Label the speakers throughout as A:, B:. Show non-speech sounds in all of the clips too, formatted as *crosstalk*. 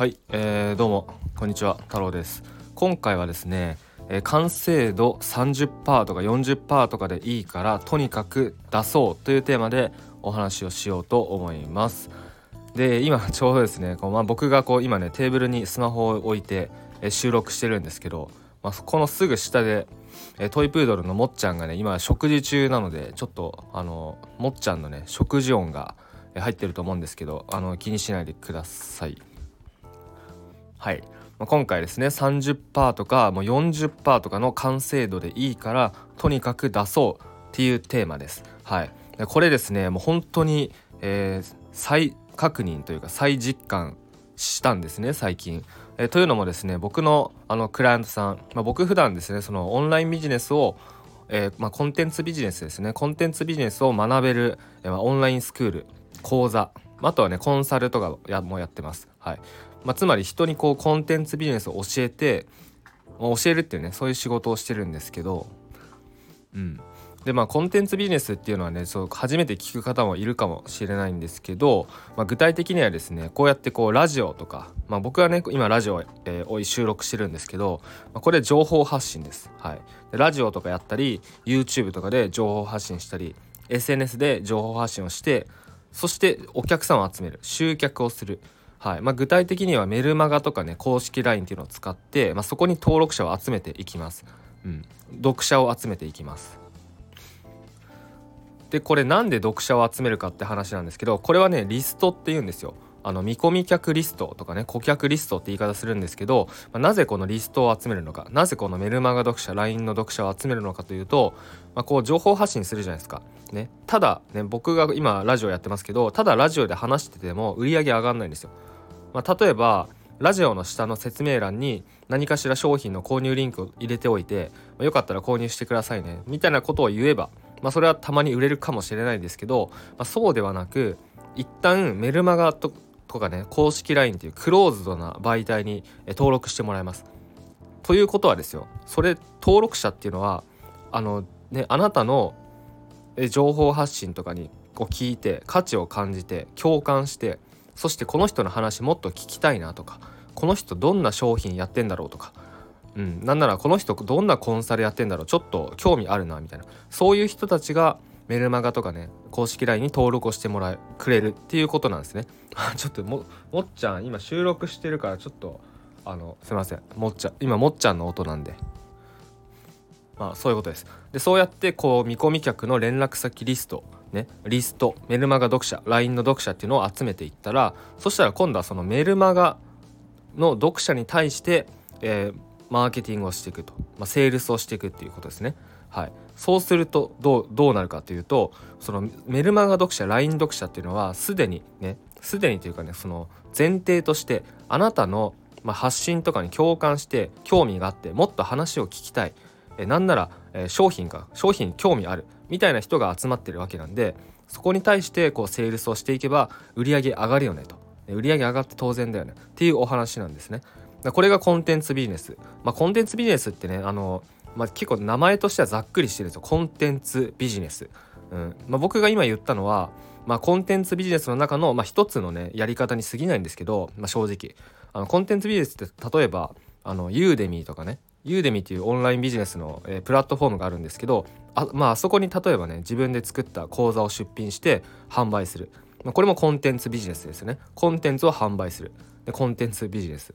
A: はい、えー、どうもこんにちは太郎です。今回はですね、えー、完成度30%とか40%とかでいいからとにかく出そうというテーマでお話をしようと思います。で今 *laughs* ちょうどですねこう、まあ、僕がこう今ねテーブルにスマホを置いて、えー、収録してるんですけど、まあ、このすぐ下で、えー、トイプードルのもっちゃんがね今食事中なのでちょっとあのもっちゃんのね食事音が入ってると思うんですけどあの気にしないでください。はい、まあ、今回ですね30%とかもう40%とかの完成度でいいからとにかく出そうっていうテーマです。はい、でこれですねもう本当に、えー、再確認というか再実感したんですね最近。えー、というのもですね僕のあのクライアントさん、まあ、僕普段ですねそのオンラインビジネスをえー、まあ、コンテンツビジネスですねコンテンツビジネスを学べる、えー、オンラインスクール講座あとはねコンサルとかやもやってます。はいまあ、つまり人にこうコンテンツビジネスを教えてまあ教えるっていうねそういう仕事をしてるんですけどうん。でまあコンテンツビジネスっていうのはねそう初めて聞く方もいるかもしれないんですけど、まあ、具体的にはですねこうやってこうラジオとか、まあ、僕はね今ラジオ、えー、を収録してるんですけど、まあ、これ情報発信です、はい、でラジオとかやったり YouTube とかで情報発信したり SNS で情報発信をしてそしてお客さんを集める集客をする。はい。まあ、具体的にはメルマガとかね公式 LINE っていうのを使って、まあ、そこに登録者を集めていきます、うん、読者を集めていきます。でこれなんで読者を集めるかって話なんですけどこれはねリストって言うんですよ。あの見込み客リストとかね顧客リストって言い方するんですけど、まあ、なぜこのリストを集めるのかなぜこのメルマガ読者 LINE の読者を集めるのかというと、まあ、こう情報発信するじゃないですか。ね、ただね僕が今ラジオやってますけどただラジオで話してても売り上げ上がんないんですよ。まあ、例えばラジオの下の説明欄に何かしら商品の購入リンクを入れておいて、まあ、よかったら購入してくださいねみたいなことを言えば、まあ、それはたまに売れるかもしれないですけど、まあ、そうではなく一旦メルマガととかね公式 LINE っていうクローズドな媒体に登録してもらいます。ということはですよそれ登録者っていうのはあのねあなたの情報発信とかにを聞いて価値を感じて共感してそしてこの人の話もっと聞きたいなとかこの人どんな商品やってんだろうとか、うん、なんならこの人どんなコンサルやってんだろうちょっと興味あるなみたいなそういう人たちがメルマガとかね公式 LINE に登録をしてもらえくれるっていうことなんですね。*laughs* ちょっとももっちゃん今収録してるからちょっとあのすいません。もっちゃん今もっちゃんの音なんで。まあそういうことです。でそうやってこう見込み客の連絡先リストね、リストメルマガ読者 LINE の読者っていうのを集めていったらそしたら今度はそのメルマガの読者に対して、えー、マーケティングをしていくと、まあ、セールスをしていくっていうことですね。はい、そうするとどうどうなるかというとそのメルマガ読者 LINE 読者っていうのはすでにねすでにというかねその前提としてあなたの、まあ、発信とかに共感して興味があってもっと話を聞きたいえなんなら、え、商品が商品に興味あるみたいな人が集まってるわけなんでそこに対してこうセールスをしていけば売り上げ上がるよねと売り上げ上がって当然だよねっていうお話なんですね。これがコンテンツビジネス。まあ、コンテンツビジネスってねあの、まあ、結構名前としてはざっくりしてるんですよ。コンテンツビジネス。うん。まあ、僕が今言ったのは、まあ、コンテンツビジネスの中の、まあ、一つのねやり方に過ぎないんですけど、まあ、正直。あのコンテンツビジネスって例えばあのユーデミーとかね。ユーデミーっていうオンラインビジネスの、えー、プラットフォームがあるんですけどあ,、まあ、あそこに例えばね自分で作った講座を出品して販売する、まあ、これもコンテンツビジネスですね。コンテンツを販売する。でコンテンツビジネス。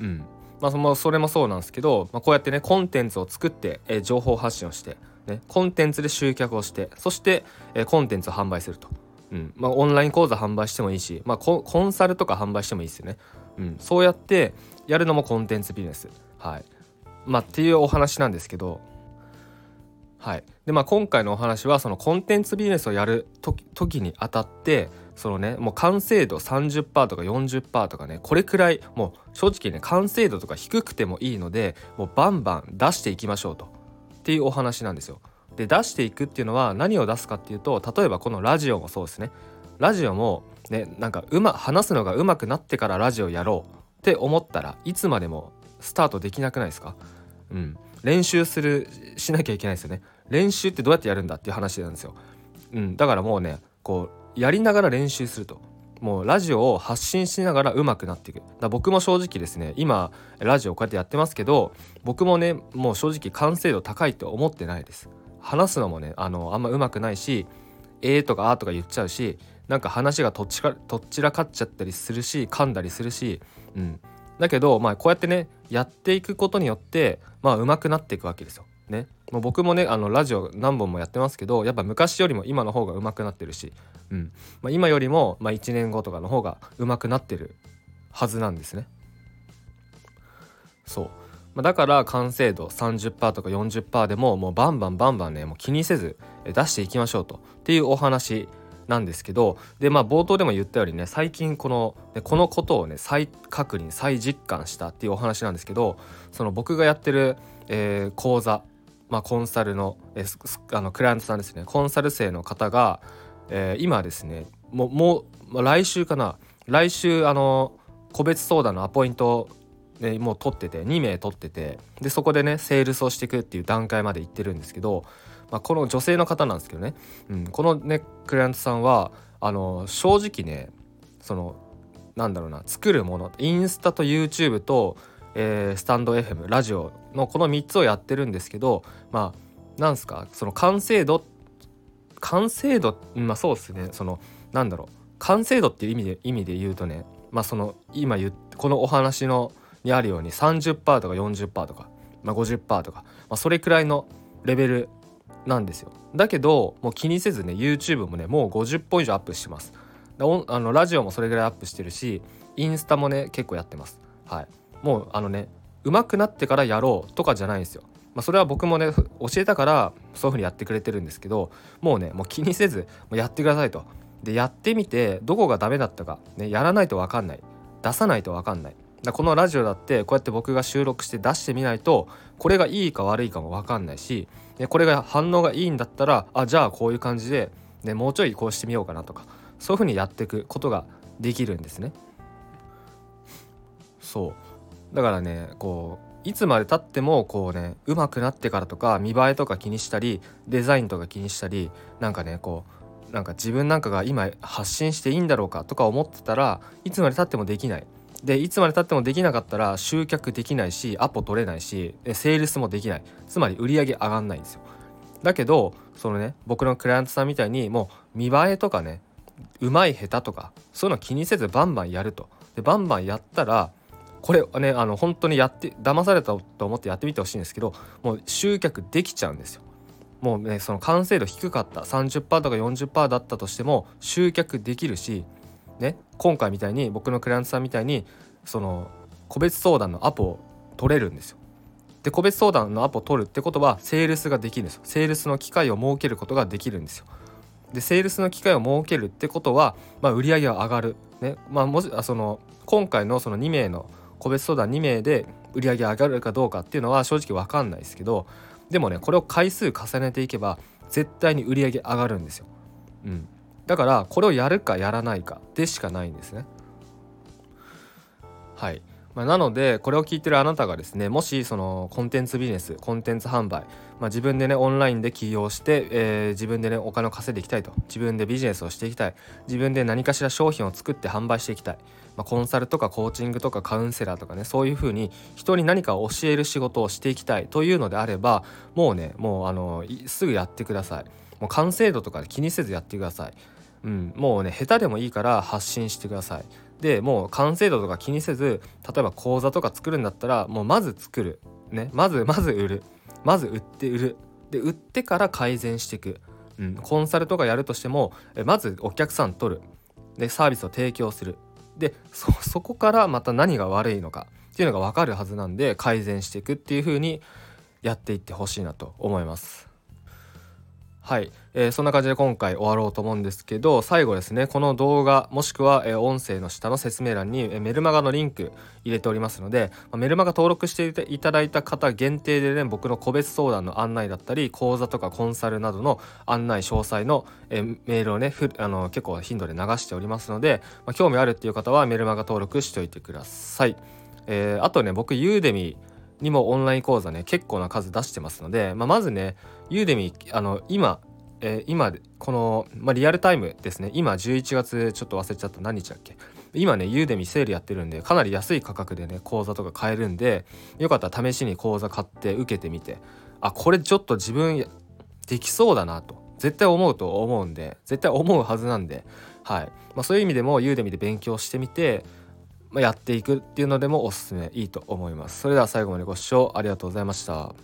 A: うん。まあそのそれもそうなんですけど、まあ、こうやってねコンテンツを作って、えー、情報発信をして、ね、コンテンツで集客をしてそして、えー、コンテンツを販売すると。うんまあ、オンライン講座販売してもいいし、まあコ、コンサルとか販売してもいいですよね。うん、そうやってやるのもコンテンツビジネス。はいまあ、っていうお話なんですけど、はいでまあ、今回のお話はそのコンテンツビジネスをやる時にあたってそのねもう完成度30%とか40%とかねこれくらいもう正直ね完成度とか低くてもいいのでもうバンバン出していきましょうと。っていうお話なんですよ。で出していくっていうのは何を出すかっていうと例えばこのラジオもそうですね。ラジオもねなんかうま話すのが上手くなってからラジオやろう。って思ったらいつまでもスタートできなくないですか？うん。練習するしなきゃいけないですよね。練習ってどうやってやるんだっていう話なんですよ、うん、だからもうねこうやりながら練習すると。もうラジオを発信しながら上手くなっていく。だ僕も正直ですね今ラジオこうやってやってますけど僕もねもう正直完成度高いと思ってないです。話すのもねあのあんま上手くないし「えー」とか「あ」とか言っちゃうしなんか話がとっちかとっちらかっちゃったりするし噛んだりするし、うん、だけどまあこうやってねやっていくことによってまあ上手くなっていくわけですよ。ね、もう僕もねあのラジオ何本もやってますけどやっぱ昔よりも今の方が上手くなってるし、うん。まあ、今よりも、まあ、1年後とかの方が上手くなってるはずなんですね。そう、まあ、だから完成度30%とか40%でももうバンバンバンバンねもう気にせず出していきましょうと。っていうお話なんですけどでまあ冒頭でも言ったようにね最近このこのことをね再確認再実感したっていうお話なんですけどその僕がやってる、えー、講座、まあ、コンサルの,、えー、あのクライアントさんですね。コンサル生の方が、えー、今ですねもうもう来週かな。来週あの個別相談のアポイントね、もう取ってて2名取っててでそこでねセールスをしていくっていう段階まで行ってるんですけどまあ、この女性の方なんですけどね、うん、このねクライアントさんはあの正直ねそのなんだろうな作るものインスタと YouTube と、えー、スタンド FM ラジオのこの3つをやってるんですけどまあなんすかその完成度って完成度まあそうですね。そのなんだろう。完成度っていう意味で意味で言うとねまあその今言ってこのお話のにあるように30%とか40%とか、まあ、50%とか、まあ、それくらいのレベルなんですよ。だけどもう気にせずね YouTube もねもう50本以上アップしてます。あのラジオもそれぐらいアップしてるしインスタもね結構やってます。はい。もうあのね上手くなってからやろうとかじゃないんですよ。まあ、それは僕もね教えたからそういう風にやってくれてるんですけどもうねもう気にせずもうやってくださいと。でやってみてどこがダメだったか、ね、やらないと分かんない。出さないと分かんない。だこのラジオだってこうやって僕が収録して出してみないとこれがいいか悪いかも分かんないしでこれが反応がいいんだったらあじゃあこういう感じで、ね、もうちょいこうしてみようかなとかそういうふうにやっていくことができるんですね。そう。だからねこういつまでたってもこうね上手くなってからとか見栄えとか気にしたりデザインとか気にしたりなんかねこうなんか自分なんかが今発信していいんだろうかとか思ってたらいつまでたってもできない。でいつまでたってもできなかったら集客できないしアポ取れないしセールスもできない。つまり売り上げ上がんないんですよ。だけどそのね僕のクライアントさんみたいにもう見栄えとかねうまい下手とかそういうの気にせずバンバンやると。でバンバンやったらこれはねあの本当にやって騙されたと思ってやってみてほしいんですけどもう集客できちゃうんですよもうねその完成度低かった30%とか40%だったとしても集客できるしね今回みたいに僕のクライアントさんみたいにその個別相談のアポを取れるんですよ。で個別相談のアポを取るってことはセールスができるんですよ。セールスの機会を設けることができるんですよ。でセールスの機会を設けるってことは、まあ、売り上げは上がる。ねまあ、もしあその今回のその2名の個別相談2名で売り上げ上がるかどうかっていうのは正直分かんないですけどでもねこれを回数重ねていけば絶対に売り上げ上がるんですよ。うん、だからこれをやるかやらないかでしかないんですね。はい、まあ、なのでこれを聞いてるあなたがですねもしそのコンテンツビジネスコンテンツ販売、まあ、自分でねオンラインで起業して、えー、自分でねお金を稼いでいきたいと。自分でビジネスをしていきたい。自分で何かしら商品を作って販売していきたい、まあ、コンサルとかコーチングとかカウンセラーとかねそういうふうに人に何かを教える仕事をしていきたいというのであればもうねもうあのすぐやってください。もう完成度とか気にせずやってください。うん、もうね下手でもいいから発信してください。でもう完成度とか気にせず例えば講座とか作るんだったらもうまず作る。ねまずまず売る。まず売って売る。で売ってから改善していく、うん、コンサルとかやるとしてもまずお客さん取る。でサービスを提供する。で *laughs* そこからまた何が悪いのかっていうのが分かるはずなんで改善していくっていう風にやっていってほしいなと思います。はい、えー、そんな感じで今回終わろうと思うんですけど最後ですねこの動画もしくは、え、音声の下の説明欄に、え、メルマガのリンク入れておりますので、ま、メルマガ登録していただいた方限定でね僕の個別相談の案内だったり講座とかコンサルなどの案内詳細の、え、メールをねふあの結構頻度で流しておりますので、ま、興味あるっていう方はメルマガ登録しておいてください。えー、あとね僕ユーデミにもオンライン講座ね結構な数出してますので、まあ、まずねユーデミあの今えー、今この、まあ、リアルタイムですね。今11月ちょっと忘れちゃった。何日だっけ？今ねユーデミセールやってるんでかなり安い価格でね講座とか買えるんでよかったら試しに講座買って受けてみて。あこれちょっと自分できそうだなと。絶対思うと思うんで絶対思うはずなんで。はい、まあ、そういう意味でもユーデミで勉強してみて、まあ、やっていくっていうのでもおすすめいいと思います。それでは最後までご視聴ありがとうございました。